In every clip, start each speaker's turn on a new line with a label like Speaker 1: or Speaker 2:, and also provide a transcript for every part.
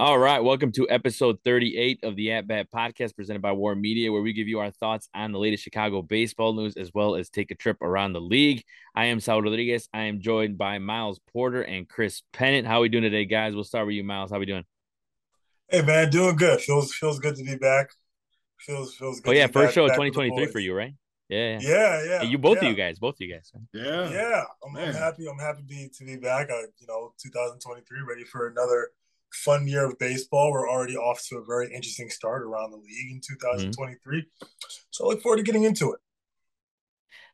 Speaker 1: All right, welcome to episode 38 of the At Bat podcast presented by War Media, where we give you our thoughts on the latest Chicago baseball news as well as take a trip around the league. I am Saul Rodriguez. I am joined by Miles Porter and Chris Pennant. How are we doing today, guys? We'll start with you, Miles. How are we doing?
Speaker 2: Hey man, doing good. Feels feels good to be back. Feels feels good.
Speaker 1: Oh yeah, first show of 2023 for you, right? Yeah,
Speaker 2: yeah, yeah. yeah
Speaker 1: you both
Speaker 2: yeah.
Speaker 1: of you guys, both of you guys.
Speaker 2: Yeah, yeah. I'm, I'm, happy. I'm happy to be to be back. I, you know, 2023, ready for another fun year of baseball. We're already off to a very interesting start around the league in 2023. Mm-hmm. So I look forward to getting into it.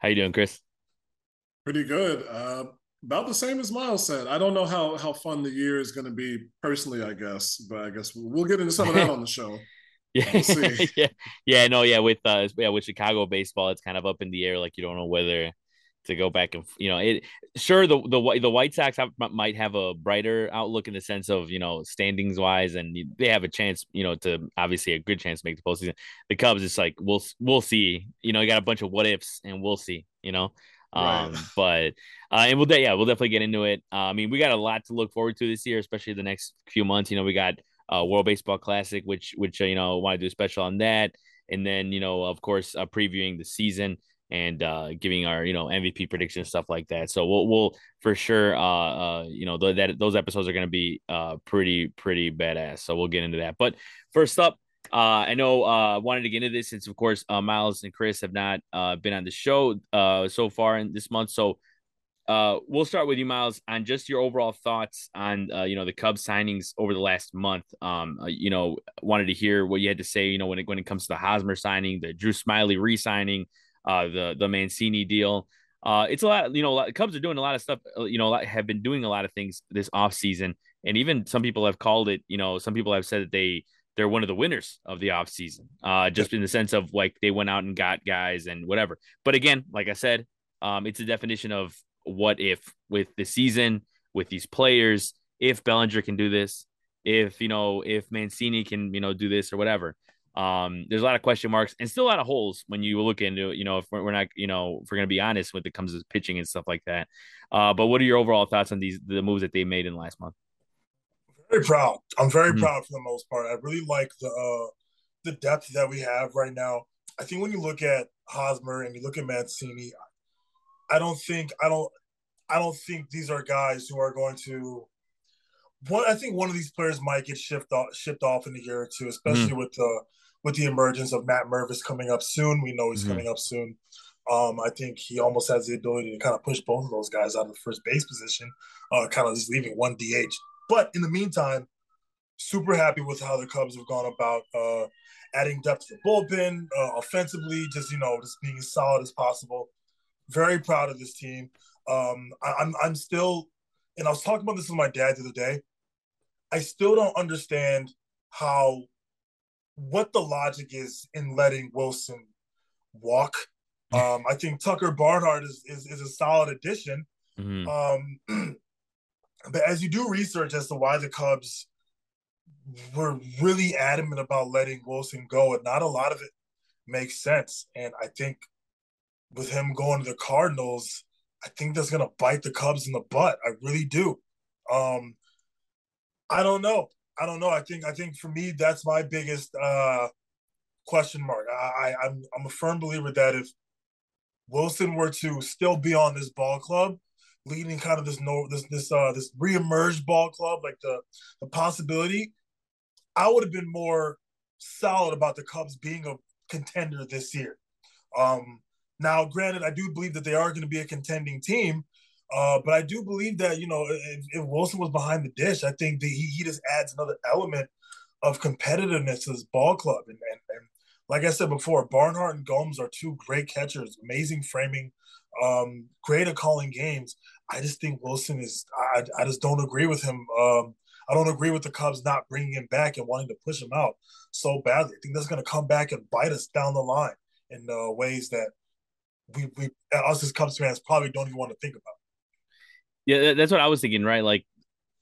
Speaker 1: How you doing, Chris?
Speaker 3: Pretty good. Uh, about the same as Miles said. I don't know how how fun the year is going to be personally. I guess, but I guess we'll, we'll get into some of that on the show.
Speaker 1: Yeah, we'll yeah, yeah, no, yeah. With uh, yeah, with Chicago baseball, it's kind of up in the air. Like you don't know whether to go back and you know it. Sure, the the the White Sox have, might have a brighter outlook in the sense of you know standings wise, and they have a chance, you know, to obviously a good chance to make the postseason. The Cubs, it's like we'll we'll see. You know, you got a bunch of what ifs, and we'll see. You know, um, right. but uh, and we'll yeah, we'll definitely get into it. Uh, I mean, we got a lot to look forward to this year, especially the next few months. You know, we got uh, World Baseball Classic, which which uh, you know want to do a special on that, and then you know of course uh, previewing the season and uh, giving our you know MVP predictions stuff like that. So we'll we'll for sure uh, uh you know th- that those episodes are going to be uh pretty pretty badass. So we'll get into that. But first up. Uh, I know uh wanted to get into this since of course uh, Miles and Chris have not uh been on the show uh so far in this month. So uh, we'll start with you, Miles, on just your overall thoughts on uh, you know the Cubs signings over the last month. Um, uh, you know, wanted to hear what you had to say. You know, when it when it comes to the Hosmer signing, the Drew Smyly re-signing, uh, the the Mancini deal. Uh, it's a lot. You know, Cubs are doing a lot of stuff. Uh, you know, have been doing a lot of things this off season, and even some people have called it. You know, some people have said that they they're one of the winners of the off season. Uh, just in the sense of like they went out and got guys and whatever. But again, like I said, um, it's a definition of what if with the season with these players, if Bellinger can do this, if you know, if Mancini can, you know, do this or whatever. Um, there's a lot of question marks and still a lot of holes when you look into it. You know, if we're, not, you know, if we're gonna be honest when it comes to pitching and stuff like that. Uh, but what are your overall thoughts on these the moves that they made in last month?
Speaker 2: Very proud. I'm very mm-hmm. proud for the most part. I really like the uh, the depth that we have right now. I think when you look at Hosmer and you look at Mancini, I don't think I don't I don't think these are guys who are going to. One, I think one of these players might get shipped off, shipped off in a year or two, especially mm with the with the emergence of Matt Mervis coming up soon. We know he's mm coming up soon. Um, I think he almost has the ability to kind of push both of those guys out of the first base position, uh, kind of just leaving one DH. But in the meantime, super happy with how the Cubs have gone about uh, adding depth to the bullpen, uh, offensively, just you know, just being as solid as possible very proud of this team. Um, I, I'm I'm still, and I was talking about this with my dad the other day. I still don't understand how what the logic is in letting Wilson walk. Um, I think Tucker Barnhart is, is, is a solid addition. Mm-hmm. Um, but as you do research as to why the Cubs were really adamant about letting Wilson go, and not a lot of it makes sense. And I think with him going to the Cardinals, I think that's gonna bite the Cubs in the butt. I really do. Um, I don't know. I don't know. I think I think for me that's my biggest uh, question mark. I, I I'm I'm a firm believer that if Wilson were to still be on this ball club, leading kind of this no this this uh this reemerged ball club, like the the possibility, I would have been more solid about the Cubs being a contender this year. Um, now, granted, I do believe that they are going to be a contending team, uh, but I do believe that you know if, if, Wilson was behind the dish, I think that he, he just adds another element of competitiveness to this ball club. And, and, and like I said before, Barnhart and Gomes are two great catchers, amazing framing, um, great at calling games. I just think Wilson is. I, I just don't agree with him. Um, I don't agree with the Cubs not bringing him back and wanting to push him out so badly. I think that's going to come back and bite us down the line in uh, ways that we we us as Cubs fans probably don't even want to think about.
Speaker 1: Yeah, that's what I was thinking, right? Like,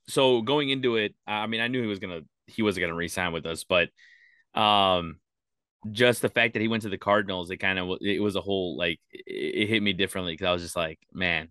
Speaker 1: so going into it, I mean, I knew he was gonna he wasn't gonna resign with us, but um, just the fact that he went to the Cardinals, it kind of it was a whole like it, hit me differently because I was just like, man,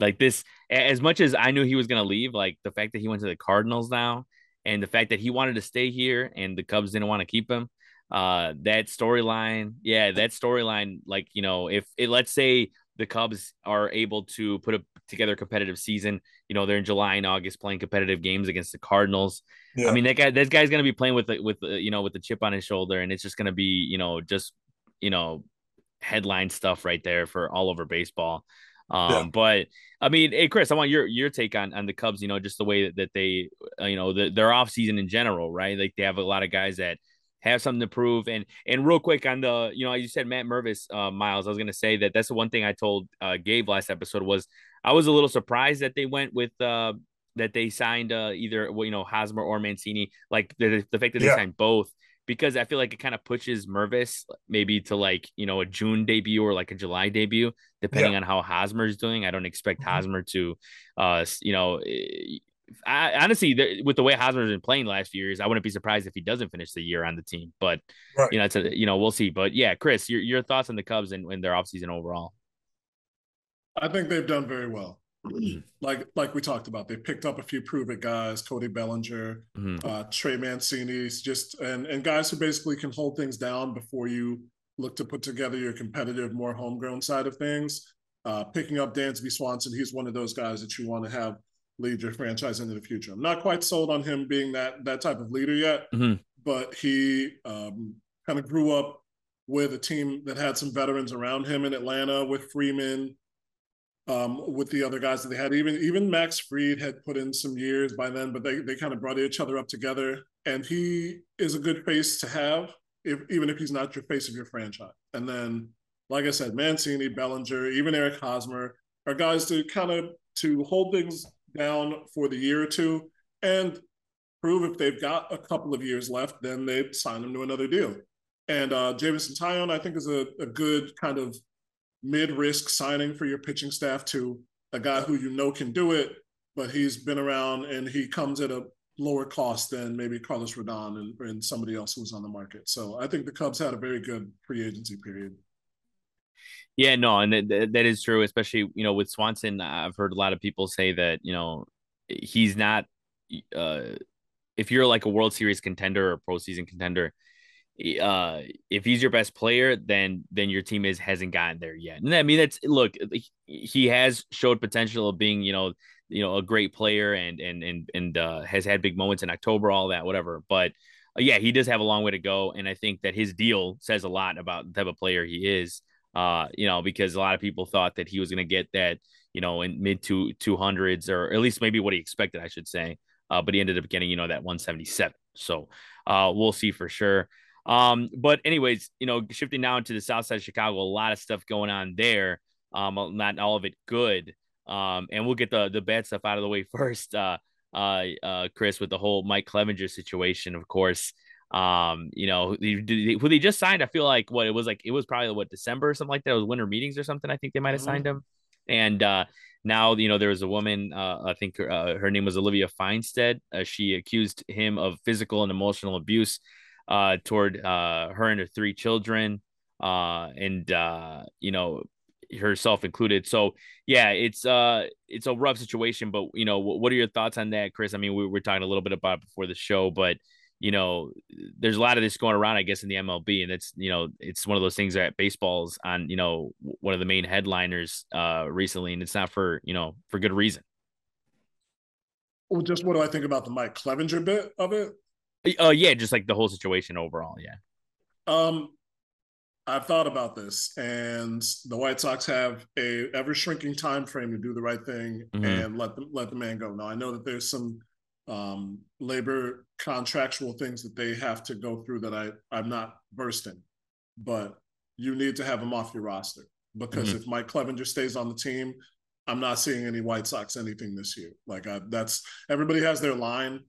Speaker 1: like this. As much as I knew he was gonna leave, like the fact that he went to the Cardinals now and the fact that he wanted to stay here and the Cubs didn't want to keep him. Uh, that storyline, yeah, that storyline, like you know, if it let's say the Cubs are able to put a, together a competitive season, you know, they're in July and August playing competitive games against the Cardinals. Yeah. I mean, that guy, this guy's gonna be playing with with you know with the chip on his shoulder, and it's just gonna be you know just you know headline stuff right there for all over baseball. Um, yeah. but I mean, hey Chris, I want your your take on on the Cubs. You know, just the way that, that they, uh, you know, the, their off season in general, right? Like they have a lot of guys that have something to prove. And and real quick on the, you know, as you said Matt Mervis, uh, Miles. I was gonna say that that's the one thing I told uh, Gabe last episode was I was a little surprised that they went with uh that they signed uh either you know Hosmer or Mancini. Like the the fact that they yeah. signed both because I feel like it kind of pushes Mervis maybe to like, you know, a June debut or like a July debut, depending yeah. on how Hosmer is doing. I don't expect mm-hmm. Hosmer to, uh, you know, eh, I, honestly, with the way Hosmer's been playing the last few years, I wouldn't be surprised if he doesn't finish the year on the team. But right. you know, it's a, you know, we'll see. But yeah, Chris, your your thoughts on the Cubs and, and their offseason overall?
Speaker 3: I think they've done very well. like like we talked about, they picked up a few prove it guys, Cody Bellinger, mm-hmm. uh, Trey Mancini's, just and and guys who basically can hold things down before you look to put together your competitive, more homegrown side of things. Uh, picking up Dansby Swanson, he's one of those guys that you want to have lead your franchise into the future. I'm not quite sold on him being that that type of leader yet, mm-hmm. but he um, kind of grew up with a team that had some veterans around him in Atlanta with Freeman, um, with the other guys that they had. Even even Max Fried had put in some years by then, but they they kind of brought each other up together. And he is a good face to have, if, even if he's not your face of your franchise. And then, like I said, Mancini, Bellinger, even Eric Hosmer are guys to kind of to hold things down for the year or two and prove if they've got a couple of years left, then they sign them to another deal. And uh, Jameson Taillon, I think, is a, a good kind of mid-risk signing for your pitching staff to a guy who you know can do it, but he's been around and he comes at a lower cost than maybe Carlos Rodon and, and somebody else who was on the market. So I think the Cubs had a very good free agency period.
Speaker 1: Yeah, no, and that, that is true, especially you know with Swanson. I've heard a lot of people say that you know he's not. Uh, if you're like a World Series contender or a season contender, uh if he's your best player then then your team is hasn't gotten there yet and i mean that's look he has showed potential of being you know you know a great player and and and and uh has had big moments in october all that whatever but uh, yeah he does have a long way to go and i think that his deal says a lot about the type of player he is uh you know because a lot of people thought that he was going to get that you know in mid to 200s or at least maybe what he expected i should say uh but he ended up getting you know that 177 so uh we'll see for sure um, but anyways, you know, shifting now to the south side of Chicago, a lot of stuff going on there. Um, not all of it good. Um, and we'll get the the bad stuff out of the way first. Uh, uh, uh, Chris, with the whole Mike Clevinger situation, of course. Um, you know, who, who they just signed, I feel like what it was like, it was probably what December or something like that. It was winter meetings or something. I think they might have mm-hmm. signed him. And uh, now, you know, there was a woman, uh, I think uh, her name was Olivia Finestead. Uh, she accused him of physical and emotional abuse uh, toward uh, her and her three children, uh, and uh, you know herself included. So yeah, it's uh it's a rough situation. But you know, what, what are your thoughts on that, Chris? I mean, we were talking a little bit about before the show, but you know, there's a lot of this going around, I guess, in the MLB, and it's you know, it's one of those things that baseball's on you know one of the main headliners uh recently, and it's not for you know for good reason.
Speaker 3: Well, just what do I think about the Mike Clevinger bit of it?
Speaker 1: Uh, yeah, just like the whole situation overall. Yeah.
Speaker 3: Um, I've thought about this, and the White Sox have a ever shrinking time frame to do the right thing mm-hmm. and let the let the man go. Now I know that there's some um, labor contractual things that they have to go through that I I'm not versed in, but you need to have him off your roster because mm-hmm. if Mike Clevinger stays on the team, I'm not seeing any White Sox anything this year. Like I, that's everybody has their line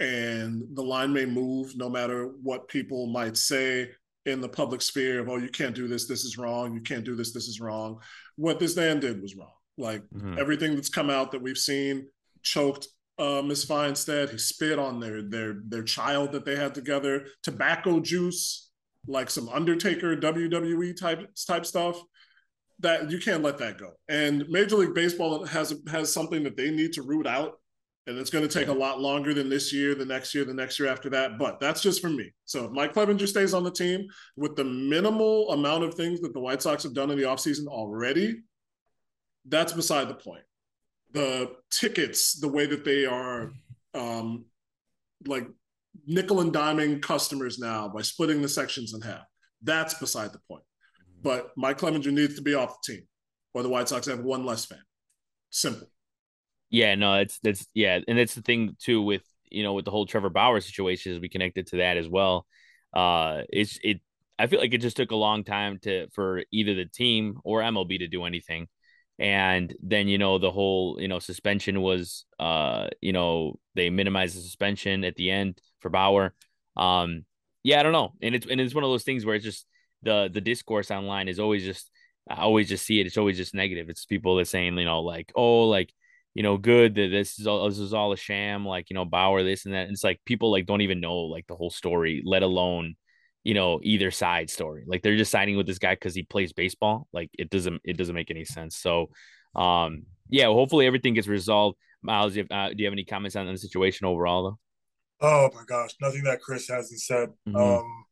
Speaker 3: and the line may move no matter what people might say in the public sphere of oh you can't do this this is wrong you can't do this this is wrong what this man did was wrong like mm-hmm. everything that's come out that we've seen choked uh, Miss Finestead. He spit on their their their child that they had together. Tobacco juice, like some Undertaker WWE type type stuff. That you can't let that go. And Major League Baseball has has something that they need to root out and it's going to take a lot longer than this year, the next year, the next year after that. But that's just for me. So if Mike Clevinger stays on the team with the minimal amount of things that the White Sox have done in the offseason already, that's beside the point. The tickets, the way that they are um, like nickel and diming customers now by splitting the sections in half, that's beside the point. But Mike Clevinger needs to be off the team, or the White Sox have one less fan. Simple.
Speaker 1: Yeah, no, it's that's yeah, and that's the thing too with you know with the whole Trevor Bauer situation is we connected to that as well. Uh, it's it. I feel like it just took a long time to for either the team or MLB to do anything, and then you know the whole you know suspension was uh you know they minimized the suspension at the end for Bauer. Um, yeah, I don't know, and it's and it's one of those things where it's just the the discourse online is always just I always just see it. It's always just negative. It's people that saying you know like oh like you know, good that this is all this is all a sham, like, you know, Bauer, this and that. And it's like people like don't even know like the whole story, let alone, you know, either side story. Like they're just signing with this guy because he plays baseball. Like it doesn't it doesn't make any sense. So um yeah, hopefully everything gets resolved. Miles, do you, have, uh, do you have any comments on the situation overall though?
Speaker 2: Oh my gosh, nothing that Chris hasn't said. Mm-hmm. Um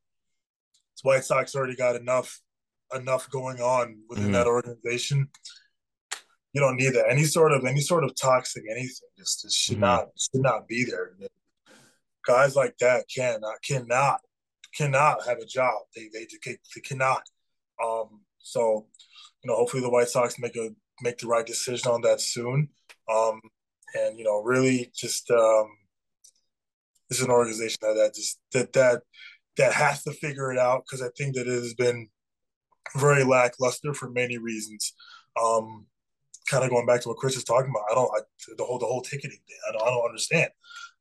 Speaker 2: White Sox already got enough enough going on within mm-hmm. that organization you don't need that. Any sort of any sort of toxic anything just, just should mm-hmm. not should not be there. Guys like that cannot cannot cannot have a job. They they, they cannot. Um, so you know, hopefully the White Sox make a make the right decision on that soon. Um, and you know, really just um, this is an organization that, that just that that that has to figure it out because I think that it has been very lackluster for many reasons. Um, kind of going back to what Chris is talking about. I don't I, the whole the whole ticketing thing. I don't I don't understand.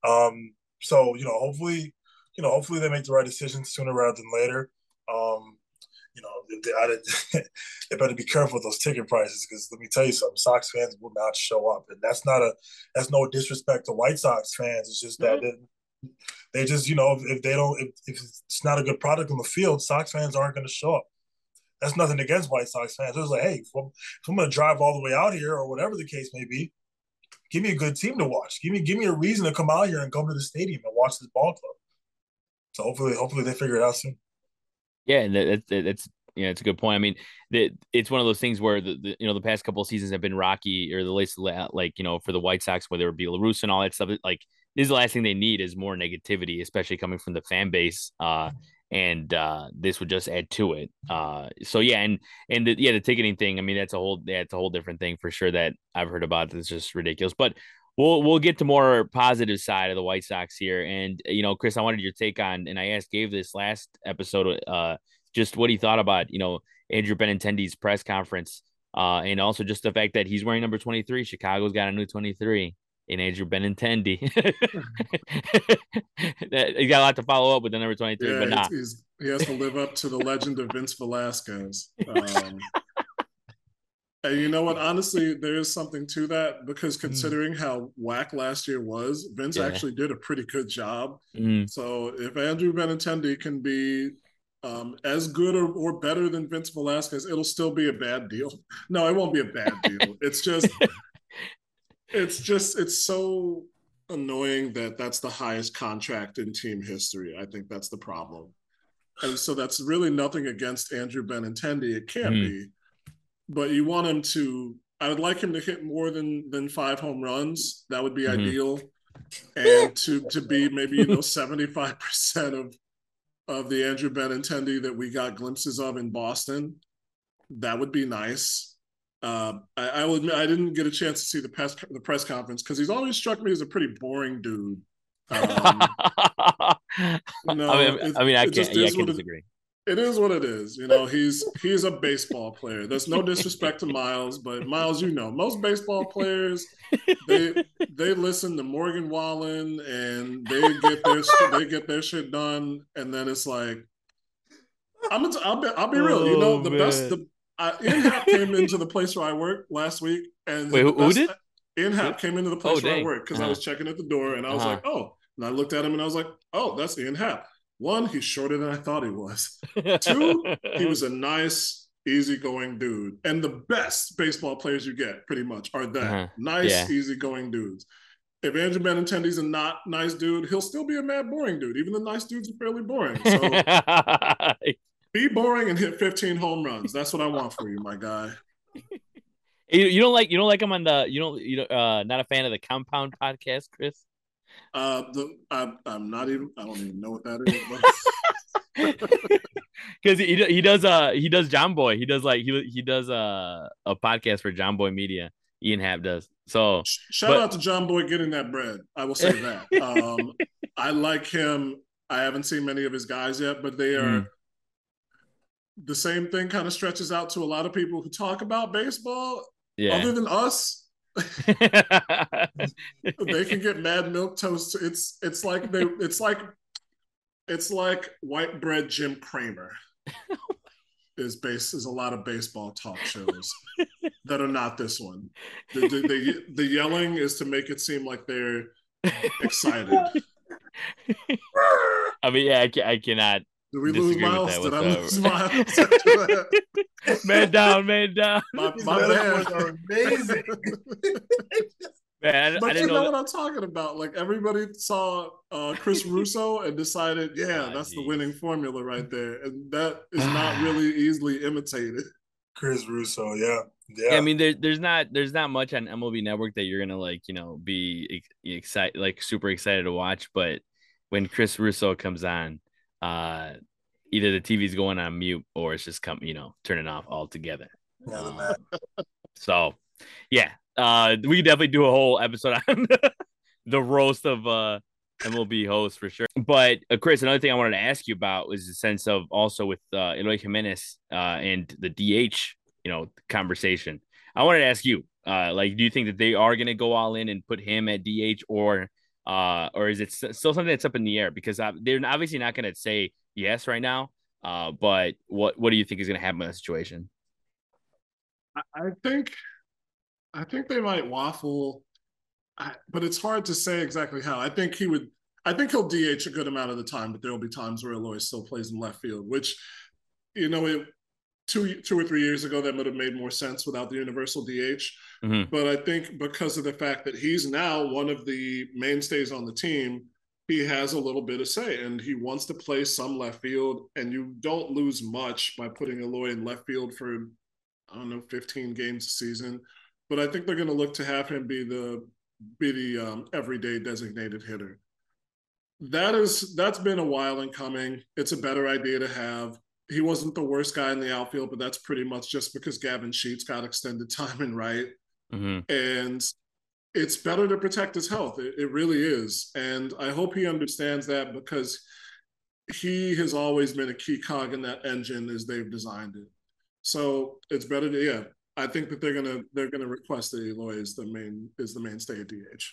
Speaker 2: Um, so you know, hopefully, you know, hopefully they make the right decision sooner rather than later. Um, you know, they, I, they better be careful with those ticket prices because let me tell you something: Sox fans will not show up, and that's not a that's no disrespect to White Sox fans. It's just that mm-hmm. they, they just you know if, they don't if, if it's not a good product on the field, Sox fans aren't going to show up that's nothing against White Sox fans. It was like, hey, if I'm, I'm going to drive all the way out here or whatever the case may be, give me a good team to watch. Give me give me a reason to come out here and come to the stadium and watch this ball club. So hopefully, hopefully they figure it out soon.
Speaker 1: Yeah, and that's that's yeah, it's a good point. I mean, the, it's one of those things where the, the you know the past couple of seasons have been rocky, or the latest like you know for the White Sox, whether it be La and all that stuff. Like this is the last thing they need is more negativity, especially coming from the fan base. Uh, and uh, this would just add to it. Uh, so yeah, and and the, yeah, the ticketing thing. I mean, that's a whole that's a whole different thing for sure that I've heard about. It's just ridiculous. But we'll we'll get to more positive side of the White Sox here. And you know, Chris, I wanted your take on, and I asked Gabe this last episode, uh, just what he thought about you know Andrew Benintendi's press conference, uh, and also just the fact that he's wearing number twenty three. Chicago's got a new twenty three And Andrew Benintendi. he got a lot to follow up with the number 23, yeah, but not.
Speaker 3: he has to live up to the legend of Vince Velasquez. Um, and you know what? Honestly, there is something to that because hmm. considering mm. how whack last year was, Vince yeah. actually did a pretty good job. Mm. So if Andrew Benintendi can be um, as good or, or better than Vince Velasquez, it'll still be a bad deal. No, it won't be a bad deal. It's just it's just it's so annoying that that's the highest contract in team history. I think that's the problem. And so that's really nothing against Andrew Benintendi. It can't mm. be, but you want him to. I would like him to hit more than than five home runs. That would be mm-hmm. ideal, and to to be maybe you know seventy five percent of of the Andrew Benintendi that we got glimpses of in Boston. That would be nice. Uh, I, I, will admit I didn't get a chance to see the press the press conference because he's always struck me as a pretty boring dude. Um,
Speaker 1: no, I mean, I, mean, I can't, yeah, I can't disagree.
Speaker 3: It, is what it is. You know, he's he's a baseball player. There's no disrespect to Miles, but Miles, you know, most baseball players they they listen to Morgan Wallen and they get their they get their shit done, and then it's like I'm gonna, I'll be, I'll be real. You know, oh, the man. best the Ian Happ came into the place where I work last week, and
Speaker 1: wait, who, who did?
Speaker 3: Ian Happ came into the place oh, where I work because uh-huh. I was checking at the door, and I was uh-huh. like, oh, and I looked at him, and I was like, oh, that's Ian Happ. One, he's shorter than I thought he was. Two, he was a nice, easygoing dude, and the best baseball players you get, pretty much, are that uh-huh. nice, yeah. easygoing dudes. if Andrew Benintendi's a not nice dude, he'll still be a mad boring dude. Even the nice dudes are fairly boring. So be boring and hit 15 home runs. That's what I want for you, my guy.
Speaker 1: You, you don't like you don't like him on the you don't you don't uh not a fan of the Compound podcast, Chris?
Speaker 3: Uh, the I, I'm not even I don't even know what that
Speaker 1: is. Because he he does uh he does Jomboy. he does like he he does uh, a podcast for Jomboy Media Ian Happ does so
Speaker 3: shout but, out to Jomboy getting that bread I will say that um I like him I haven't seen many of his guys yet but they are mm. the same thing kind of stretches out to a lot of people who talk about baseball yeah. other than us they can get mad milk toast. It's it's like they it's like it's like white bread Jim Cramer. is base is a lot of baseball talk shows that are not this one. The, the, the, the yelling is to make it seem like they're excited.
Speaker 1: I mean, yeah, I, I cannot
Speaker 3: did we lose Miles? Did I lose Miles?
Speaker 1: man down, man down.
Speaker 3: My, my bad. are amazing. Man, I, you know, know what I'm talking about. Like everybody saw uh, Chris Russo and decided, yeah, oh, that's geez. the winning formula right there, and that is not really easily imitated.
Speaker 2: Chris Russo, yeah. yeah. yeah.
Speaker 1: I mean, there, there's not there's not much on MLB Network that you're gonna like, you know, be excited, like super excited to watch. But when Chris Russo comes on, uh, either the TV's going on mute or it's just come, you know, turning off altogether. Um, so, yeah, uh, we definitely do a whole episode on the roast of uh MLB host for sure. But uh, Chris, another thing I wanted to ask you about was the sense of also with uh, Eloy Jimenez uh, and the DH, you know, conversation. I wanted to ask you, uh, like, do you think that they are going to go all in and put him at DH, or uh, or is it still something that's up in the air? Because they're obviously not going to say yes right now. Uh, but what what do you think is going to happen in that situation?
Speaker 3: I think, I think they might waffle, I, but it's hard to say exactly how. I think he would. I think he'll DH a good amount of the time, but there will be times where Eloy still plays in left field, which, you know, it, two two or three years ago that would have made more sense without the universal DH. Mm-hmm. But I think because of the fact that he's now one of the mainstays on the team, he has a little bit of say and he wants to play some left field. And you don't lose much by putting Eloy in left field for I don't know 15 games a season. But I think they're going to look to have him be the be the um, everyday designated hitter. That is that's been a while in coming. It's a better idea to have he wasn't the worst guy in the outfield, but that's pretty much just because Gavin Sheets got extended time and right. Mm-hmm. And it's better to protect his health. It, it, really is. And I hope he understands that because he has always been a key cog in that engine as they've designed it. So it's better to yeah. I think that they're gonna they're gonna request that Eloy is the main is the mainstay at DH.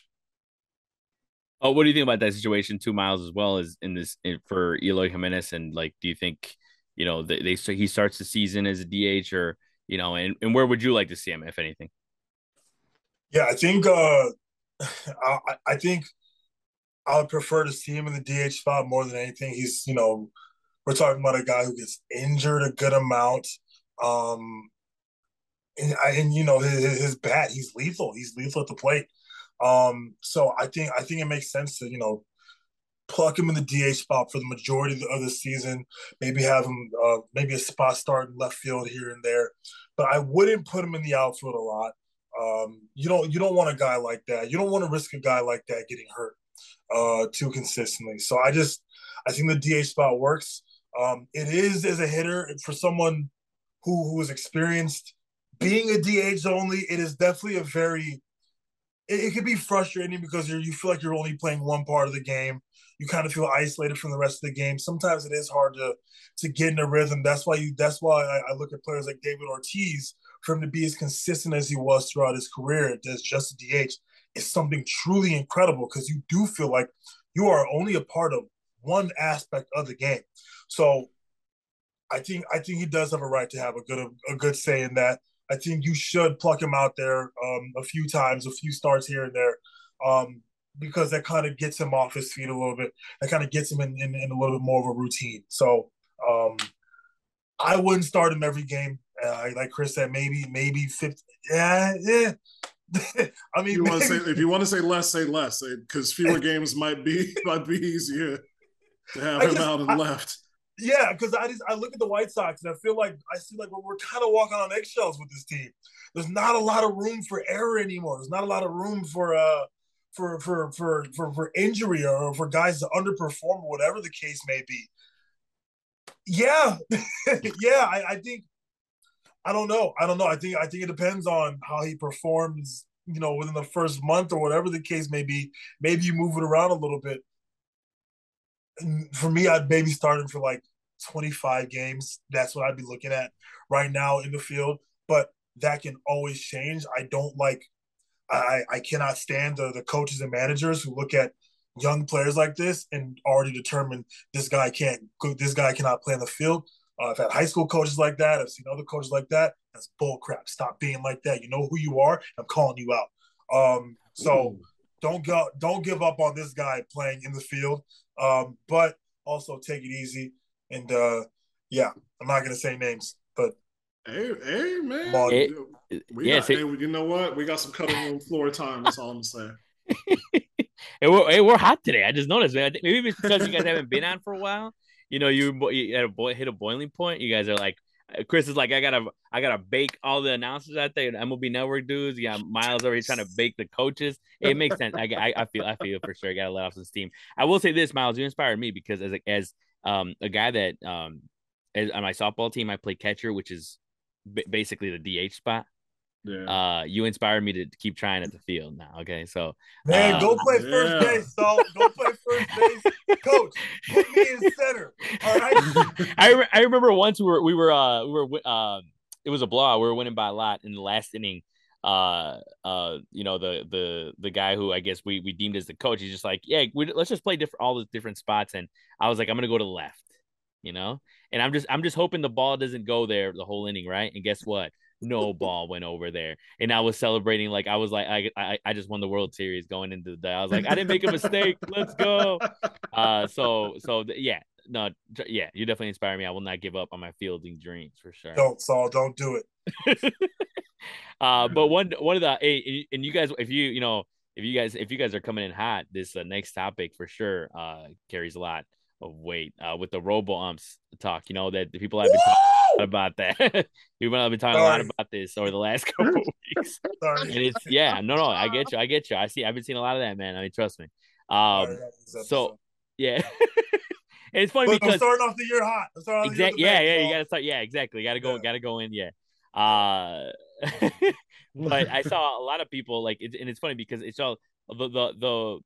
Speaker 1: Oh, what do you think about that situation? Two miles as well as in this in, for Eloy Jimenez, and like, do you think you know, they, they he starts the season as a DH or, you know, and, and where would you like to see him, if anything?
Speaker 2: Yeah, I think, uh, I, I think I would prefer to see him in the DH spot more than anything. He's, you know, we're talking about a guy who gets injured a good amount. Um, and, and you know, his, his bat, he's lethal. He's lethal at the plate. Um, so I think I think it makes sense to you know pluck him in the DH spot for the majority of the, of the season. Maybe have him, uh, maybe a spot start in left field here and there, but I wouldn't put him in the outfield a lot. Um, you don't you don't want a guy like that. You don't want to risk a guy like that getting hurt uh, too consistently. So I just I think the DH spot works. Um, it is as a hitter for someone who who is experienced being a DH only. It is definitely a very it, it can be frustrating because you you feel like you're only playing one part of the game you kind of feel isolated from the rest of the game. Sometimes it is hard to to get in a rhythm. That's why you. That's why I, I look at players like David Ortiz for him to be as consistent as he was throughout his career as just a DH is something truly incredible because you do feel like you are only a part of one aspect of the game. So I think I think he does have a right to have a good a good say in that. I think you should pluck him out there um, a few times, a few starts here and there. Um, because that kind of gets him off his feet a little bit. That kind of gets him in, in, in, a little bit more of a routine. So um, I wouldn't start him every game. Uh, like Chris said, maybe maybe 50. Yeah, yeah. I mean,
Speaker 3: you say, if you want to say less, say less, because fewer games might be might be easier to have I him just, out and I, left.
Speaker 2: Yeah, because I just I look at the White Sox and I feel like I see like we're, kind of walking on eggshells with this team. There's not a lot of room for error anymore. There's not a lot of room for uh for for for for, for injury or for guys to underperform or whatever the case may be. Yeah, yeah, I, I think I don't know. I don't know. I think I think it depends on how he performs, you know, within the first month or whatever the case may be. Maybe you move it around a little bit. For me, I'd maybe start him for like 25 games. That's what I'd be looking at right now in the field. But that can always change. I don't like I I cannot stand the the coaches and managers who look at young players like this and already determine this guy can't this guy cannot play in the field. Uh, I've had high school coaches like that. I've seen other coaches like that. That's bull crap. Stop being like that. You know who you are. I'm calling you out. Um, so Ooh. Don't go, don't give up on this guy playing in the field. Um, but also take it easy. And uh, yeah, I'm not gonna say names, but
Speaker 3: hey, hey man, it, we yeah, got, hey, you know what? We got some cutting room floor time. That's all I'm saying.
Speaker 1: hey, we're, hey, we're hot today. I just noticed, man. maybe it's because you guys haven't been on for a while you know, you, you had a boy hit a boiling point. You guys are like, Chris is like, I gotta, I gotta bake all the announcers out there. And MLB Network dudes. Yeah, Miles already trying to bake the coaches. It makes sense. I, I, I feel, I feel for sure. I gotta let off some steam. I will say this, Miles, you inspired me because as a, as um a guy that um as, on my softball team, I play catcher, which is b- basically the DH spot. Yeah. Uh, you inspired me to keep trying at the field now. Okay, so
Speaker 2: man, uh, go play first yeah. base, so go play first base, coach. Put me in center. All right.
Speaker 1: I re- I remember once we were we were uh we were uh it was a blowout. We were winning by a lot in the last inning. Uh, uh, you know the the the guy who I guess we we deemed as the coach. He's just like, yeah, we, let's just play different all the different spots. And I was like, I'm gonna go to the left, you know. And I'm just I'm just hoping the ball doesn't go there the whole inning, right? And guess what? No ball went over there. And I was celebrating like I was like I I, I just won the World Series going into the day. I was like I didn't make a mistake. Let's go. Uh so so yeah. No, yeah, you definitely inspire me. I will not give up on my fielding dreams for sure.
Speaker 2: Don't Saul, don't do
Speaker 1: it. uh, but one one of the hey, and you guys, if you you know if you guys if you guys are coming in hot, this uh, next topic for sure uh carries a lot of weight uh with the robo umps talk. You know that the people have been. Talking, about that. We've been talking Sorry. a lot about this over the last couple weeks. Sorry. And it's yeah, no, no, I get you, I get you. I see, I've been seeing a lot of that, man. I mean, trust me. Um, so yeah. and it's funny Look, because
Speaker 2: I'm starting off the year hot.
Speaker 1: Exactly. Yeah, yeah. You gotta start. Yeah, exactly. You gotta go. Yeah. Gotta go in. Yeah. Uh, but I saw a lot of people like, it, and it's funny because it's all the the the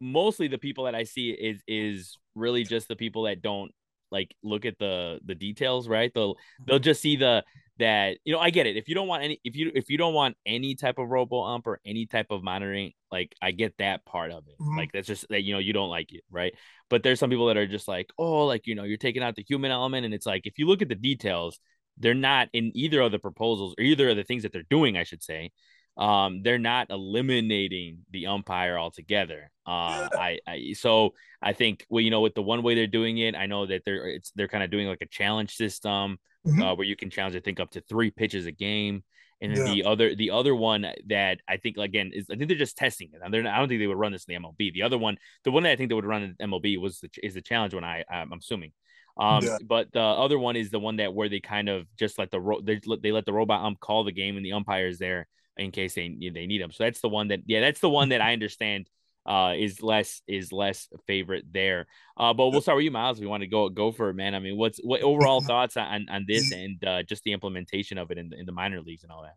Speaker 1: mostly the people that I see is is really just the people that don't like look at the the details, right? They'll they'll just see the that you know I get it. If you don't want any if you if you don't want any type of robo ump or any type of monitoring, like I get that part of it. Mm-hmm. Like that's just that you know you don't like it, right? But there's some people that are just like, oh, like you know you're taking out the human element, and it's like if you look at the details, they're not in either of the proposals or either of the things that they're doing, I should say um they're not eliminating the umpire altogether. Uh i i so i think well you know with the one way they're doing it i know that they're it's they're kind of doing like a challenge system mm-hmm. uh, where you can challenge i think up to three pitches a game. And yeah. the other the other one that i think again is i think they're just testing it. And they're not, i don't think they would run this in the mlb the other one the one that i think they would run in mlb was the is the challenge one i i'm assuming. Um, yeah. but the other one is the one that where they kind of just let the ro- they, they let the robot ump call the game and the umpires there in case they they need them. So that's the one that yeah, that's the one that I understand uh is less is less favorite there. Uh but we'll start with you, Miles. If you want to go go for it, man. I mean, what's what overall thoughts on on this and uh just the implementation of it in the, in the minor leagues and all that?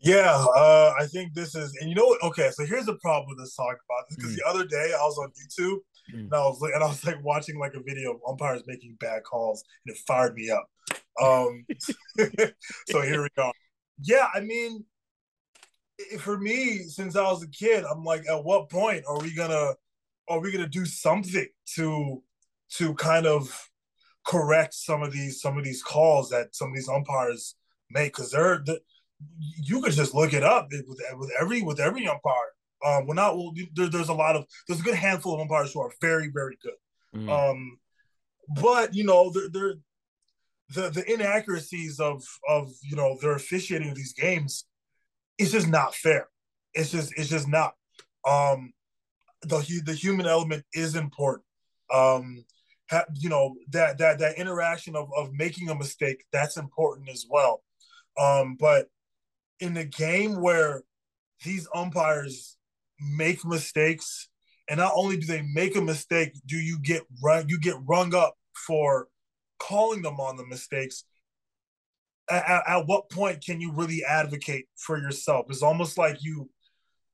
Speaker 2: Yeah, uh, I think this is, and you know, what okay. So here's the problem with this talk about this because mm. the other day I was on YouTube mm. and I was like, and I was like watching like a video of umpires making bad calls, and it fired me up. Um, so here we go yeah, I mean, for me, since I was a kid, I'm like, at what point are we gonna are we gonna do something to to kind of correct some of these some of these calls that some of these umpires make? Because they're the, you could just look it up with with every with every umpire. Um, we're not. Well, there, there's a lot of there's a good handful of umpires who are very very good. Mm. Um, but you know, they're, they're the the inaccuracies of of you know their officiating of these games it's just not fair. It's just it's just not. Um, the the human element is important. Um, ha, you know that that that interaction of of making a mistake that's important as well. Um, but in the game where these umpires make mistakes, and not only do they make a mistake, do you get run you get rung up for calling them on the mistakes. At, at, what point can you really advocate for yourself? It's almost like you,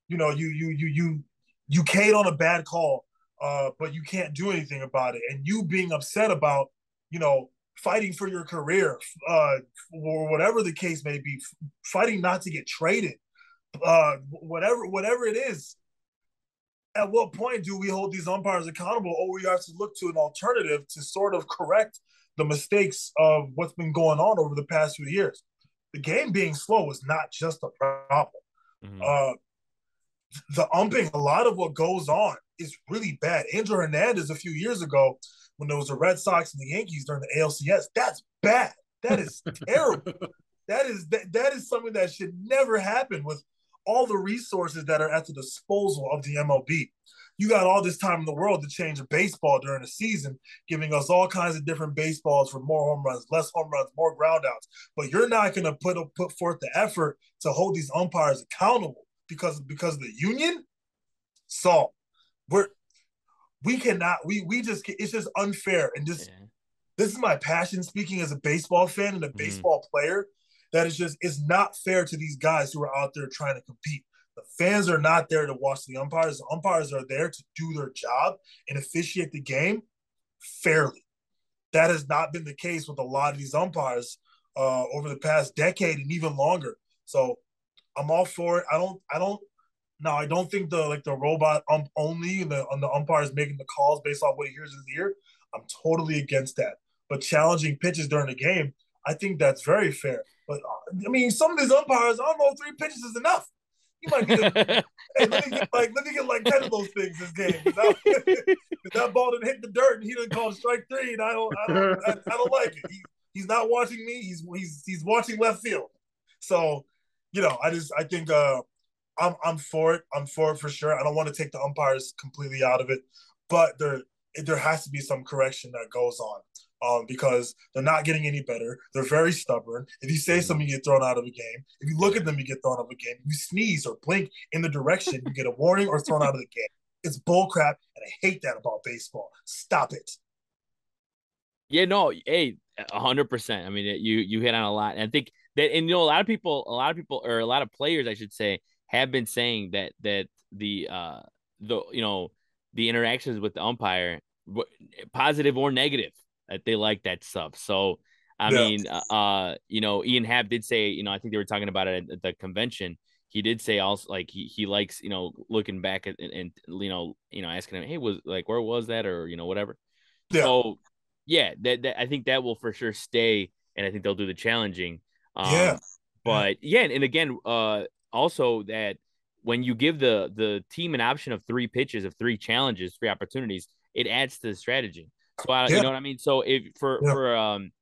Speaker 2: you know, you you you you you Kate on a bad call, uh, but you can't do anything about it, and you being upset about, you know, fighting for your career, uh, or whatever the case may be, fighting not to get traded, uh, whatever whatever it is. At what point do we hold these umpires accountable, or we have to look to an alternative to sort of correct the mistakes of what's been going on over the past few years? The game being slow is not just a problem. Mm-hmm. Uh, the umping, a lot of what goes on is really bad. Angel Hernandez a few years ago when there was the Red Sox and the Yankees during the ALCS. That's bad. That is terrible. That is that, that is something that should never happen with all the resources that are at the disposal of the MLB. You got all this time in the world to change a baseball during the season, giving us all kinds of different baseballs for more home runs, less home runs, more groundouts. But you're not going to put put forth the effort to hold these umpires accountable because because of the union. So we're we cannot we we just it's just unfair and just yeah. this is my passion speaking as a baseball fan and a mm-hmm. baseball player that is just it's not fair to these guys who are out there trying to compete the fans are not there to watch the umpires the umpires are there to do their job and officiate the game fairly that has not been the case with a lot of these umpires uh, over the past decade and even longer so i'm all for it i don't i don't No, I don't think the like the robot ump only and the on the umpires making the calls based off what he hears in his ear. I'm totally against that. But challenging pitches during the game, I think that's very fair. But uh, I mean, some of these umpires, I don't know, three pitches is enough. You might get, a, hey, let me get like let me get like ten of those things this game. If that ball didn't hit the dirt and he didn't call strike three, and I don't, I don't, I, I don't like it. He, he's not watching me. He's he's he's watching left field. So, you know, I just I think uh I'm I'm for it. I'm for it for sure. I don't want to take the umpires completely out of it, but there there has to be some correction that goes on. Um, because they're not getting any better. They're very stubborn. If you say mm-hmm. something, you get thrown out of a game. If you look at them, you get thrown out of a game. If you sneeze or blink in the direction, you get a warning or thrown out of the game. It's bullcrap, and I hate that about baseball. Stop it.
Speaker 1: Yeah, no, hey, hundred percent. I mean, you you hit on a lot, and I think that, and you know, a lot of people, a lot of people, or a lot of players, I should say, have been saying that that the uh the you know the interactions with the umpire positive or negative they like that stuff so i yeah. mean uh, uh you know ian happ did say you know i think they were talking about it at the convention he did say also like he, he likes you know looking back at and, and you know you know asking him hey was like where was that or you know whatever yeah. so yeah that, that i think that will for sure stay and i think they'll do the challenging um, yeah but yeah and again uh also that when you give the the team an option of three pitches of three challenges, three opportunities, it adds to the strategy. Yeah. you know what I mean. So if for yeah. for um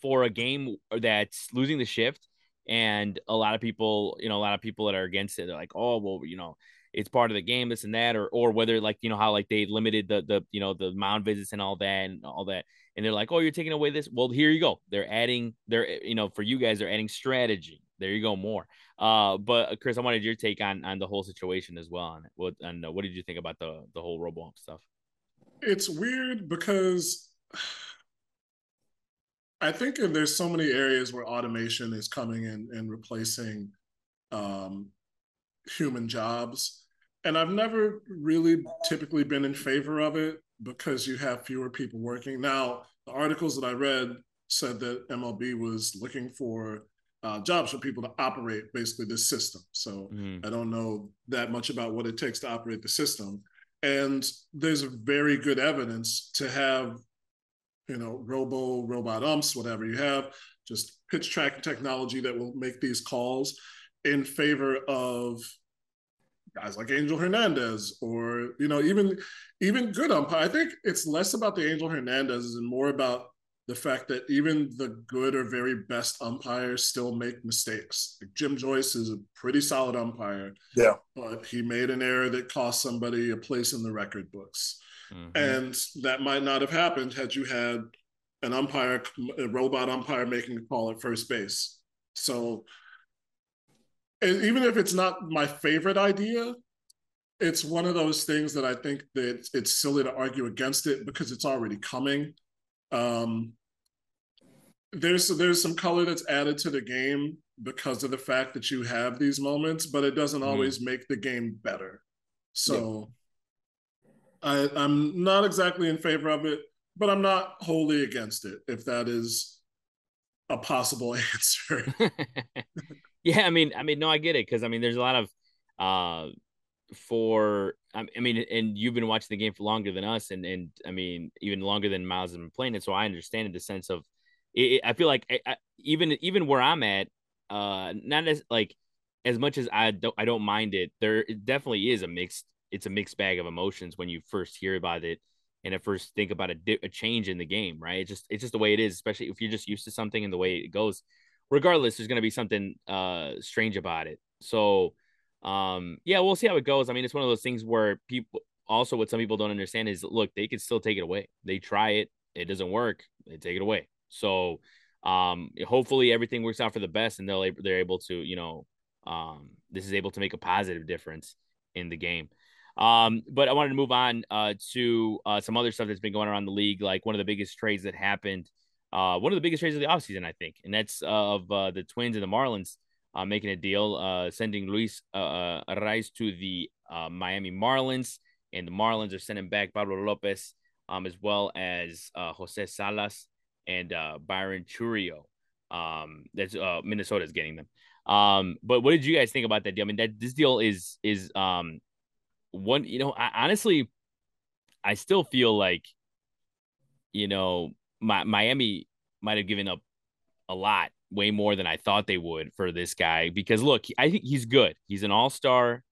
Speaker 1: for a game that's losing the shift, and a lot of people, you know, a lot of people that are against it, they're like, oh well, you know, it's part of the game, this and that, or or whether like you know how like they limited the the you know the mound visits and all that and all that, and they're like, oh, you're taking away this. Well, here you go. They're adding. They're you know for you guys, they're adding strategy. There you go, more. Uh, but uh, Chris, I wanted your take on on the whole situation as well. On. What and uh, what did you think about the the whole robo stuff?
Speaker 3: It's weird because I think there's so many areas where automation is coming in and replacing um, human jobs, and I've never really typically been in favor of it because you have fewer people working. Now, the articles that I read said that MLB was looking for uh, jobs for people to operate basically this system. So mm-hmm. I don't know that much about what it takes to operate the system. And there's very good evidence to have, you know, robo, robot umps, whatever you have, just pitch tracking technology that will make these calls in favor of guys like Angel Hernandez or you know even even good umpire. I think it's less about the Angel Hernandez and more about the fact that even the good or very best umpires still make mistakes. Like Jim Joyce is a pretty solid umpire.
Speaker 2: Yeah.
Speaker 3: But he made an error that cost somebody a place in the record books. Mm-hmm. And that might not have happened had you had an umpire, a robot umpire making a call at first base. So even if it's not my favorite idea, it's one of those things that I think that it's silly to argue against it because it's already coming. Um, there's there's some color that's added to the game because of the fact that you have these moments, but it doesn't mm. always make the game better. So yeah. I, I'm not exactly in favor of it, but I'm not wholly against it. If that is a possible answer.
Speaker 1: yeah, I mean, I mean, no, I get it because I mean, there's a lot of uh for I mean, and you've been watching the game for longer than us, and and I mean, even longer than Miles has been playing it. So I understand in the sense of, it, I feel like I, even even where I'm at, uh, not as like as much as I don't I don't mind it. There it definitely is a mixed. It's a mixed bag of emotions when you first hear about it and at first think about a, a change in the game. Right? It's just it's just the way it is, especially if you're just used to something and the way it goes. Regardless, there's to be something uh strange about it. So um, yeah, we'll see how it goes. I mean, it's one of those things where people also what some people don't understand is look, they could still take it away. They try it, it doesn't work, they take it away. So um hopefully everything works out for the best and they'll they're able to, you know, um this is able to make a positive difference in the game. Um, but I wanted to move on uh to uh some other stuff that's been going around the league, like one of the biggest trades that happened, uh one of the biggest trades of the offseason, I think, and that's uh, of uh, the Twins and the Marlins uh, making a deal, sending Luis uh, to the Miami Marlins, and the Marlins are sending back Pablo Lopez, um, as well as Jose Salas and uh, Byron Chourio. Um, that's uh, Minnesota's getting them. Um, but what did you guys think about that deal? I mean, that this deal is is um one. You know, I, honestly, I still feel like, you know, my, Miami might have given up a lot way more than I thought they would for this guy because look, I think he's good. He's an all-star.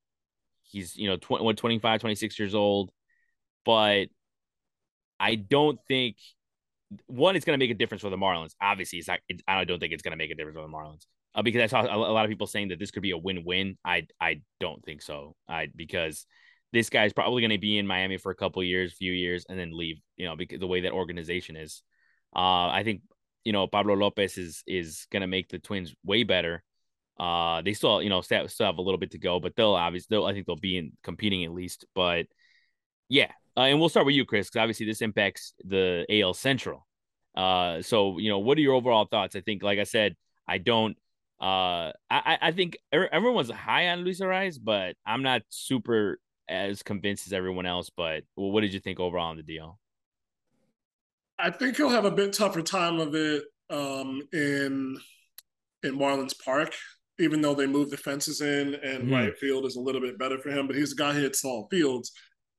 Speaker 1: He's, you know, 20, what, 25, 26 years old, but I don't think one, it's going to make a difference for the Marlins. Obviously, it's not, I don't think it's going to make a difference for the Marlins uh, because I saw a, a lot of people saying that this could be a win-win. I, I don't think so. I, because this guy's probably going to be in Miami for a couple years, few years, and then leave, you know, because the way that organization is. Uh, I think you know Pablo Lopez is is going to make the Twins way better. Uh, they still you know still, still have a little bit to go, but they'll obviously they'll, I think they'll be in competing at least. But yeah, uh, and we'll start with you, Chris, because obviously this impacts the AL Central. Uh, so you know, what are your overall thoughts? I think, like I said, I don't. Uh, I I think everyone's high on Luis Arraez, but I'm not super as convinced as everyone else. But well, what did you think overall on the deal?
Speaker 3: I think he'll have a bit tougher time of it um, in in Marlins Park, even though they moved the fences in and mm. right field is a little bit better for him. But he's a guy who hits all fields.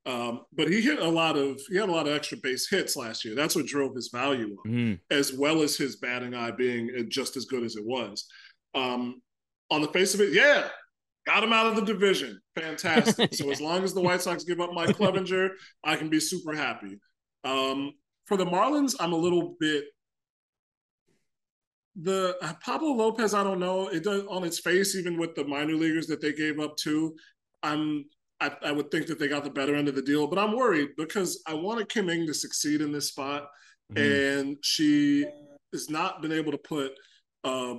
Speaker 3: Um, but he hit a lot of he had a lot of extra base hits last year. That's what drove his value up, mm. as well as his batting eye being just as good as it was. Um, on the face of it, yeah, got him out of the division. Fantastic. So as long as the White Sox give up Mike Clevinger, I can be super happy. Um, for the Marlins, I'm a little bit the uh, Pablo Lopez. I don't know. It does on its face, even with the minor leaguers that they gave up to. I'm I, I, would think that they got the better end of the deal, but I'm worried because I wanted Kim Ng to succeed in this spot, mm-hmm. and she has not been able to put uh,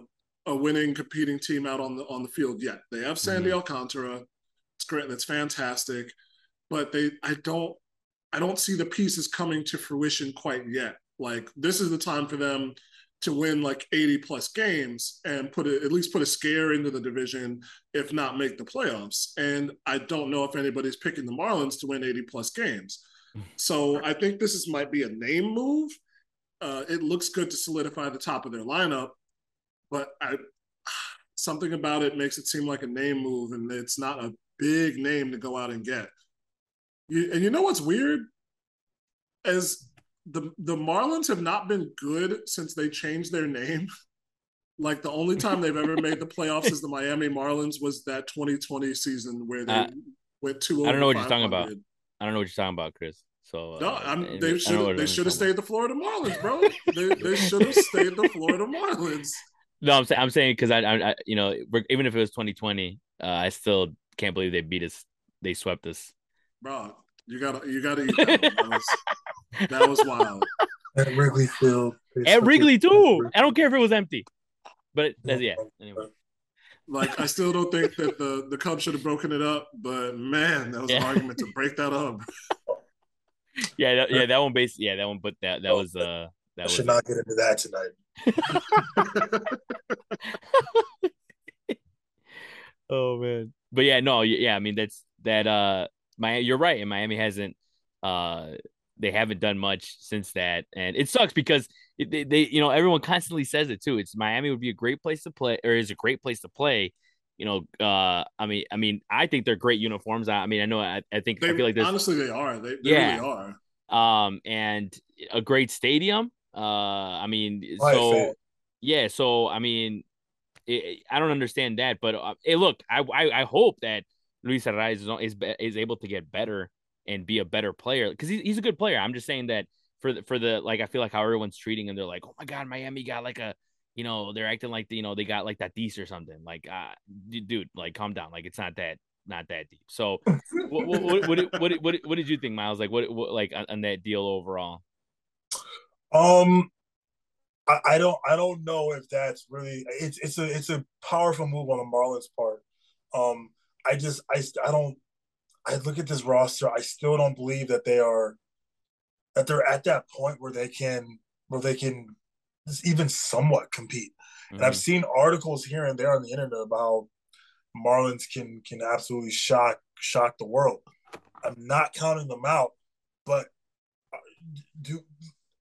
Speaker 3: a winning competing team out on the on the field yet. They have Sandy mm-hmm. Alcantara. It's great. That's fantastic, but they I don't I don't see the pieces coming to fruition quite yet. Like this is the time for them to win like 80 plus games and put it at least put a scare into the division, if not make the playoffs. And I don't know if anybody's picking the Marlins to win 80 plus games. So I think this is might be a name move. Uh, it looks good to solidify the top of their lineup, but I something about it makes it seem like a name move, and it's not a big name to go out and get. You, and you know what's weird? As the the Marlins have not been good since they changed their name. Like the only time they've ever made the playoffs as the Miami Marlins was that 2020 season where they uh, went two.
Speaker 1: I don't know what you're talking about. I don't know what you're talking about, Chris. So
Speaker 3: no, uh, they should they should have stayed the Florida Marlins, bro. they they should have stayed the Florida Marlins.
Speaker 1: No, I'm saying I'm saying because I, I, I, you know even if it was 2020, uh, I still can't believe they beat us. They swept us.
Speaker 3: Bro, you gotta you gotta eat that. was, that was wild.
Speaker 2: At Wrigley Field.
Speaker 1: At Wrigley too. I don't care if it was empty. But that's yeah. Anyway.
Speaker 3: Like I still don't think that the the Cubs should have broken it up, but man, that was yeah. an argument to break that up.
Speaker 1: yeah, that, yeah, that one base, yeah, that one. But that that was uh, that I
Speaker 2: should not get into that tonight.
Speaker 1: oh man, but yeah, no, yeah, I mean that's that. Uh, my you're right, and Miami hasn't. Uh, they haven't done much since that, and it sucks because they, they, you know, everyone constantly says it too. It's Miami would be a great place to play, or is a great place to play. You know, uh, I mean, I mean, I think they're great uniforms. I, I mean, I know, I, I think,
Speaker 3: they,
Speaker 1: I feel like
Speaker 3: honestly they are. They, they yeah. really are.
Speaker 1: Um, and a great stadium. Uh, I mean, so yeah, so I mean, it, I don't understand that, but uh, hey, look, I, I, I hope that Luis Arraez is, is is able to get better and be a better player because he's he's a good player. I'm just saying that for the for the like I feel like how everyone's treating him, they're like, oh my god, Miami got like a you know they're acting like you know they got like that Tatis or something. Like, uh, dude, like calm down. Like it's not that not that deep. So, what, what, what, what, what, what, what, did you think, Miles? Like, what, what like on, on that deal overall?
Speaker 2: Um, I, I, don't I don't know if that's really it's it's a it's a powerful move on the Marlins part. Um, I just I I don't I look at this roster. I still don't believe that they are that they're at that point where they can where they can even somewhat compete. Mm-hmm. And I've mm-hmm. seen articles here and there on the internet about Marlins can can absolutely shock shock the world. I'm not counting them out, but uh, do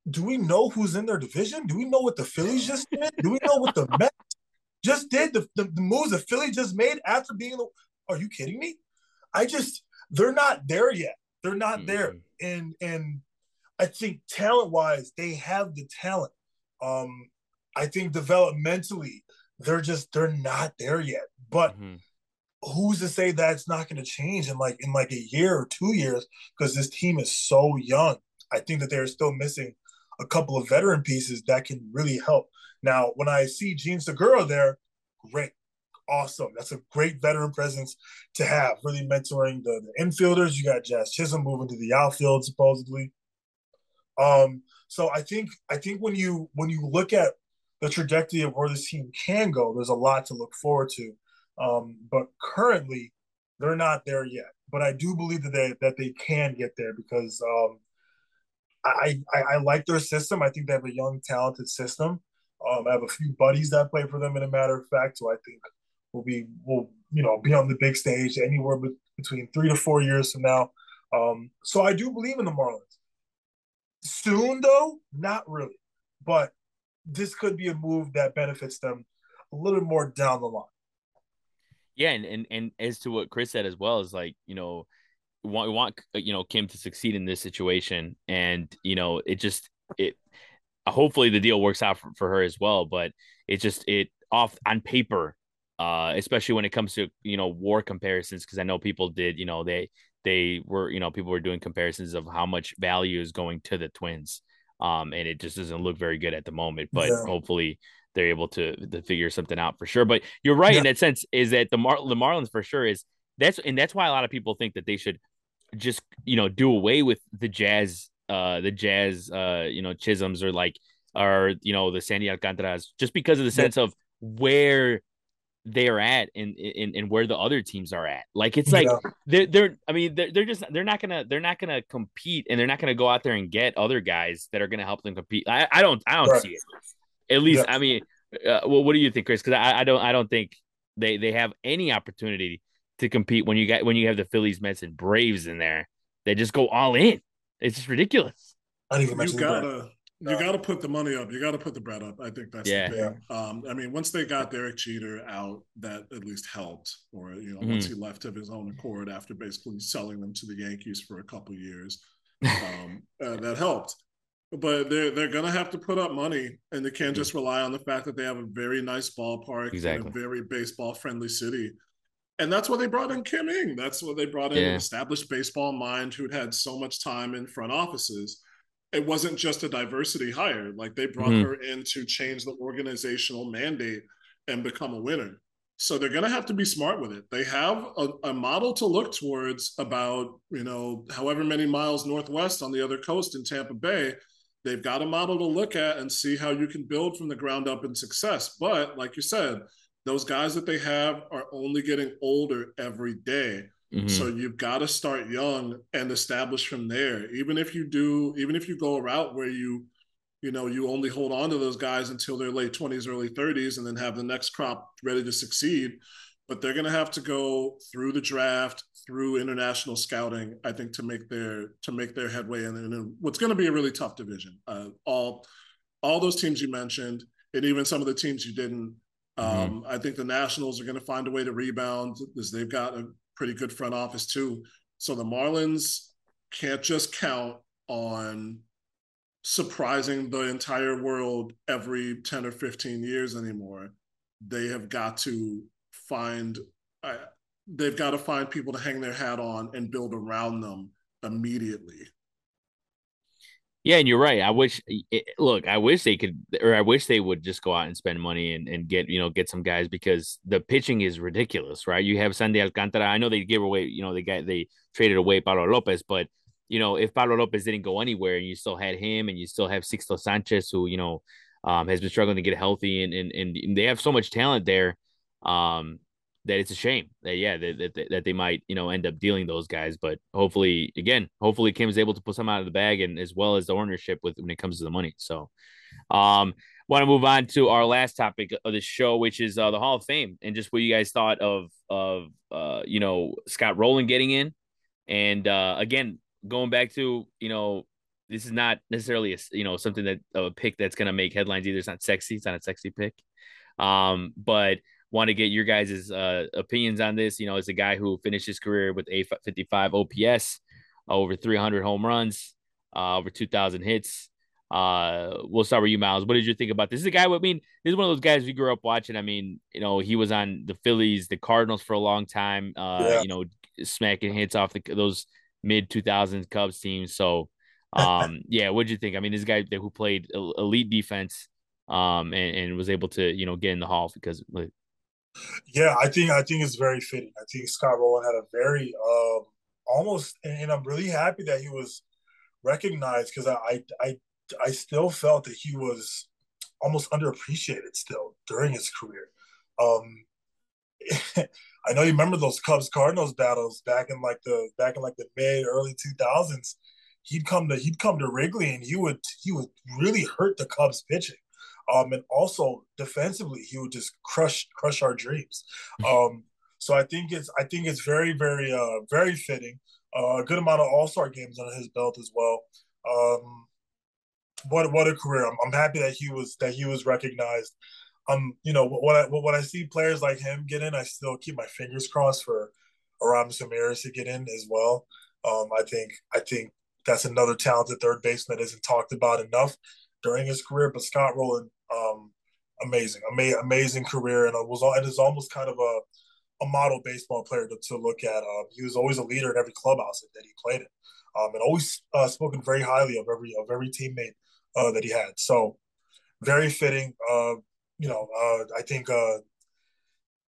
Speaker 2: do we know who's in their division? Do we know what the Phillies just did? Do we know what the Mets just did? The, the, the moves the Phillies just made after being the are you kidding me? I just they're not there yet. They're not mm-hmm. there. And and I think talent wise, they have the talent. Um, I think developmentally, they're just they're not there yet. But mm-hmm. who's to say that's not going to change in like in like a year or two years? Because this team is so young. I think that they're still missing a couple of veteran pieces that can really help. Now, when I see Jean Segura there, great, awesome. That's a great veteran presence to have, really mentoring the, the infielders. You got Jazz Chisholm moving to the outfield, supposedly. Um, so I think I think when you when you look at the trajectory of where this team can go, there's a lot to look forward to. Um, but currently, they're not there yet. But I do believe that they that they can get there because um, I, I, I like their system. I think they have a young, talented system. Um, I have a few buddies that play for them. In a matter of fact, so I think will be will you know be on the big stage anywhere be- between three to four years from now. Um, so I do believe in the Marlins. Soon, though, not really. But this could be a move that benefits them a little more down the line.
Speaker 1: Yeah, and and, and as to what Chris said as well is like you know want we want you know Kim to succeed in this situation, and you know it just it hopefully the deal works out for, for her as well. But it just it off on paper, uh, especially when it comes to you know war comparisons, because I know people did you know they they were, you know, people were doing comparisons of how much value is going to the Twins. Um, and it just doesn't look very good at the moment. But yeah. hopefully they're able to to figure something out for sure. But you're right yeah. in that sense is that the Mar- the Marlins for sure is that's and that's why a lot of people think that they should just you know do away with the Jazz uh the Jazz uh you know Chisholms or like or you know the Sandy Alcantaras just because of the sense yeah. of where they're at and, and and where the other teams are at. Like it's like yeah. they're they're I mean they're, they're just they're not gonna they're not gonna compete and they're not gonna go out there and get other guys that are gonna help them compete. I, I don't I don't right. see it. At least yeah. I mean, uh, well, what do you think, Chris? Because I, I don't I don't think they they have any opportunity to compete when you got when you have the Phillies, Mets, and Braves in there. They just go all in. It's just ridiculous.
Speaker 3: I didn't even you gotta you got to put the money up. You got to put the bread up. I think that's yeah. the thing. Um, I mean, once they got Derek Jeter out, that at least helped. Or you know, mm-hmm. once he left of his own accord after basically selling them to the Yankees for a couple years, um, uh, that helped. But they're they're gonna have to put up money, and they can't just rely on the fact that they have a very nice ballpark, exactly. a very baseball friendly city. and that's what they brought in Kim Ng. That's what they brought in yeah. an established baseball mind who'd had so much time in front offices. It wasn't just a diversity hire. Like they brought mm-hmm. her in to change the organizational mandate and become a winner. So they're going to have to be smart with it. They have a, a, model to look towards about, you know, however many miles northwest on the other coast in Tampa Bay. They've got a model to look at and see how you can build from the ground up in success. But like you said, those guys that they have are only getting older every day. Mm-hmm. So you've got to start young and establish from there. Even if you do, even if you go a route where you, you know, you only hold on to those guys until their late 20s, early 30s, and then have the next crop ready to succeed. But they're going to have to go through the draft, through international scouting, I think, to make their to make their headway in, in what's going to be a really tough division. Uh, all all those teams you mentioned, and even some of the teams you didn't Mm-hmm. Um, I think the Nationals are going to find a way to rebound because they've got a pretty good front office too. So the Marlins can't just count on surprising the entire world every 10 or 15 years anymore. They have got to find uh, they've got to find people to hang their hat on and build around them immediately.
Speaker 1: Yeah, and you're right. I wish, look, I wish they could, or I wish they would just go out and spend money and, and get, you know, get some guys because the pitching is ridiculous, right? You have Sandy Alcantara. I know they gave away, you know, they got, they traded away Pablo Lopez, but, you know, if Pablo Lopez didn't go anywhere and you still had him and you still have Sixto Sanchez, who, you know, um, has been struggling to get healthy and, and, and they have so much talent there. Um, that it's a shame that yeah that, that, that they might you know end up dealing those guys. But hopefully again hopefully kim is able to put some out of the bag and as well as the ownership with when it comes to the money. So um want to move on to our last topic of the show which is uh, the hall of fame and just what you guys thought of of uh you know scott rolen getting in. And uh again going back to you know this is not necessarily a, you know something that a pick that's going to make headlines either. It's not sexy. It's not a sexy pick. Um but want to get your guys' uh, opinions on this. You know, as a guy who finished his career with a 55 OPS, over 300 home runs, uh, over 2,000 hits. Uh, we'll start with you, Miles. What did you think about this? This is a guy. I mean, this is one of those guys we grew up watching. I mean, you know, he was on the Phillies, the Cardinals for a long time. Uh, yeah. you know, smacking hits off the, those mid 2000s Cubs teams. So, um, yeah, what did you think? I mean, this guy who played elite defense, um, and, and was able to you know get in the hall because
Speaker 2: yeah, I think I think it's very fitting. I think Scott Rolen had a very um, almost, and I'm really happy that he was recognized because I, I I still felt that he was almost underappreciated still during his career. Um, I know you remember those Cubs Cardinals battles back in like the back in like the mid early 2000s. He'd come to he'd come to Wrigley and he would he would really hurt the Cubs pitching. Um, and also defensively, he would just crush crush our dreams. Um, so I think it's I think it's very very uh, very fitting. Uh, a good amount of All Star games under his belt as well. Um, what what a career! I'm, I'm happy that he was that he was recognized. Um, you know when I when I see players like him get in, I still keep my fingers crossed for Aramis Ramirez to get in as well. Um, I think I think that's another talented third baseman that isn't talked about enough during his career. But Scott Rolen, um, amazing, ama- amazing career, and it was it is almost kind of a a model baseball player to, to look at. Um, he was always a leader in every clubhouse that he played in, um, and always uh, spoken very highly of every of every teammate uh, that he had. So very fitting. Uh, you know, uh, I think uh,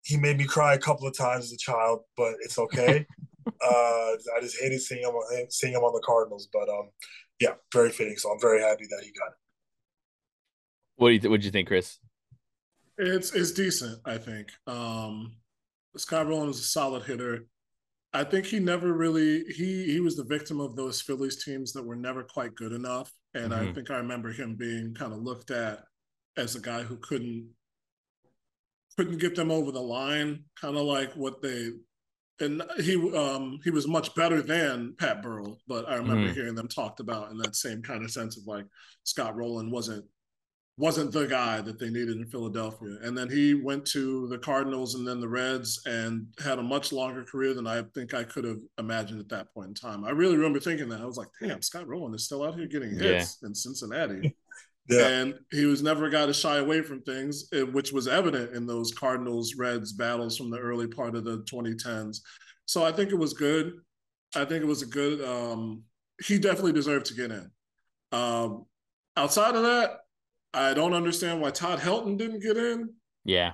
Speaker 2: he made me cry a couple of times as a child, but it's okay. Uh, I just hated seeing him seeing him on the Cardinals, but um, yeah, very fitting. So I'm very happy that he got it.
Speaker 1: What do you th- what do you think, Chris?
Speaker 3: It's it's decent, I think. Um Scott Rolen is a solid hitter. I think he never really he he was the victim of those Phillies teams that were never quite good enough. And mm-hmm. I think I remember him being kind of looked at as a guy who couldn't couldn't get them over the line, kind of like what they and he um he was much better than Pat Burrell, but I remember mm-hmm. hearing them talked about in that same kind of sense of like Scott Rolen wasn't wasn't the guy that they needed in Philadelphia. And then he went to the Cardinals and then the Reds and had a much longer career than I think I could have imagined at that point in time. I really remember thinking that. I was like, damn, Scott Rolen is still out here getting hits yeah. in Cincinnati. Yeah. And he was never a guy to shy away from things, eh, which was evident in those Cardinals Reds battles from the early part of the 2010s. So I think it was good. I think it was a good. Um, he definitely deserved to get in. Um, outside of that, I don't understand why Todd Helton didn't get in.
Speaker 1: Yeah,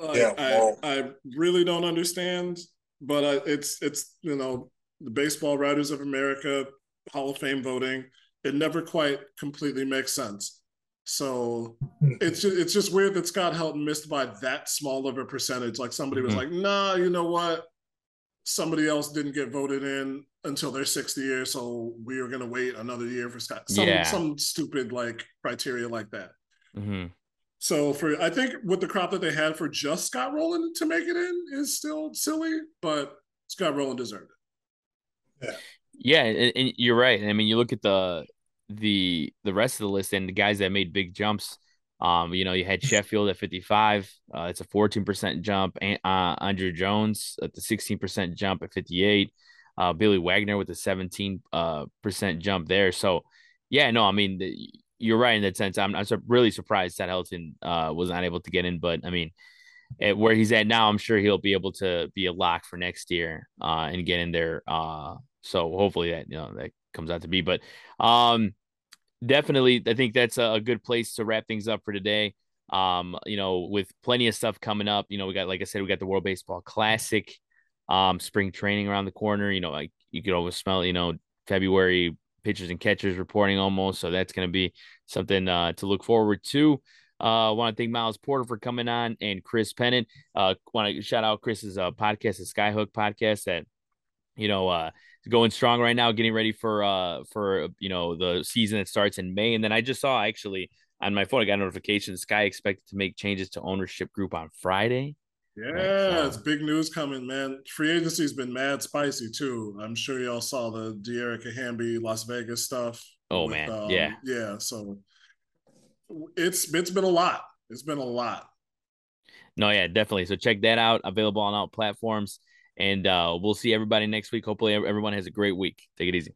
Speaker 3: like, yeah. I, I really don't understand. But I, it's it's you know the Baseball Writers of America Hall of Fame voting. It never quite completely makes sense. So hmm. it's just, it's just weird that Scott Helton missed by that small of a percentage. Like somebody was mm-hmm. like, "Nah, you know what? Somebody else didn't get voted in until their sixth year, so we are going to wait another year for Scott." Some yeah. some stupid like criteria like that.
Speaker 1: Mm-hmm.
Speaker 3: So for I think with the crop that they had for just Scott Rolen to make it in is still silly, but Scott Rolen deserved
Speaker 2: it. Yeah.
Speaker 1: Yeah, and, and, you're right. I mean, you look at the the the rest of the list and the guys that made big jumps. Um, you know, you had Sheffield at 55. Uh, it's a 14% jump. And, uh, Andruw Jones at the 16% jump at 58. Uh, Billy Wagner with a 17 uh, percent jump there. So, yeah, no, I mean, the, you're right in that sense. I'm, I'm really surprised that Helton uh, was not able to get in, but I mean, at where he's at now, I'm sure he'll be able to be a lock for next year uh, and get in there uh, so hopefully that you know that comes out to be. But um, definitely, I think that's a, good place to wrap things up for today. Um, you know, with plenty of stuff coming up. You know, we got like I said, we got the World Baseball Classic, um, spring training around the corner. You know, like you could always smell. You know, February pitchers and catchers reporting almost. So that's going to be something uh, to look forward to. Uh, I want to thank Miles Porter for coming on and Chris Pennant. Uh, want to shout out Chris's uh, podcast, the Skyhook podcast that, you know, uh, going strong right now, getting ready for uh for you know the season that starts in May. And then I just saw actually on my phone, I got a notification Sky expected to make changes to ownership group on Friday.
Speaker 3: Yeah, right, so. it's big news coming, man. Free agency's been mad spicy too. I'm sure y'all saw the Dearica Hamby Las Vegas stuff.
Speaker 1: Oh with, man, um, yeah,
Speaker 3: yeah. So it's it's been a lot. It's been a lot.
Speaker 1: No, yeah, definitely. So check that out. Available on all platforms. And uh, we'll see everybody next week. Hopefully, everyone has a great week. Take it easy.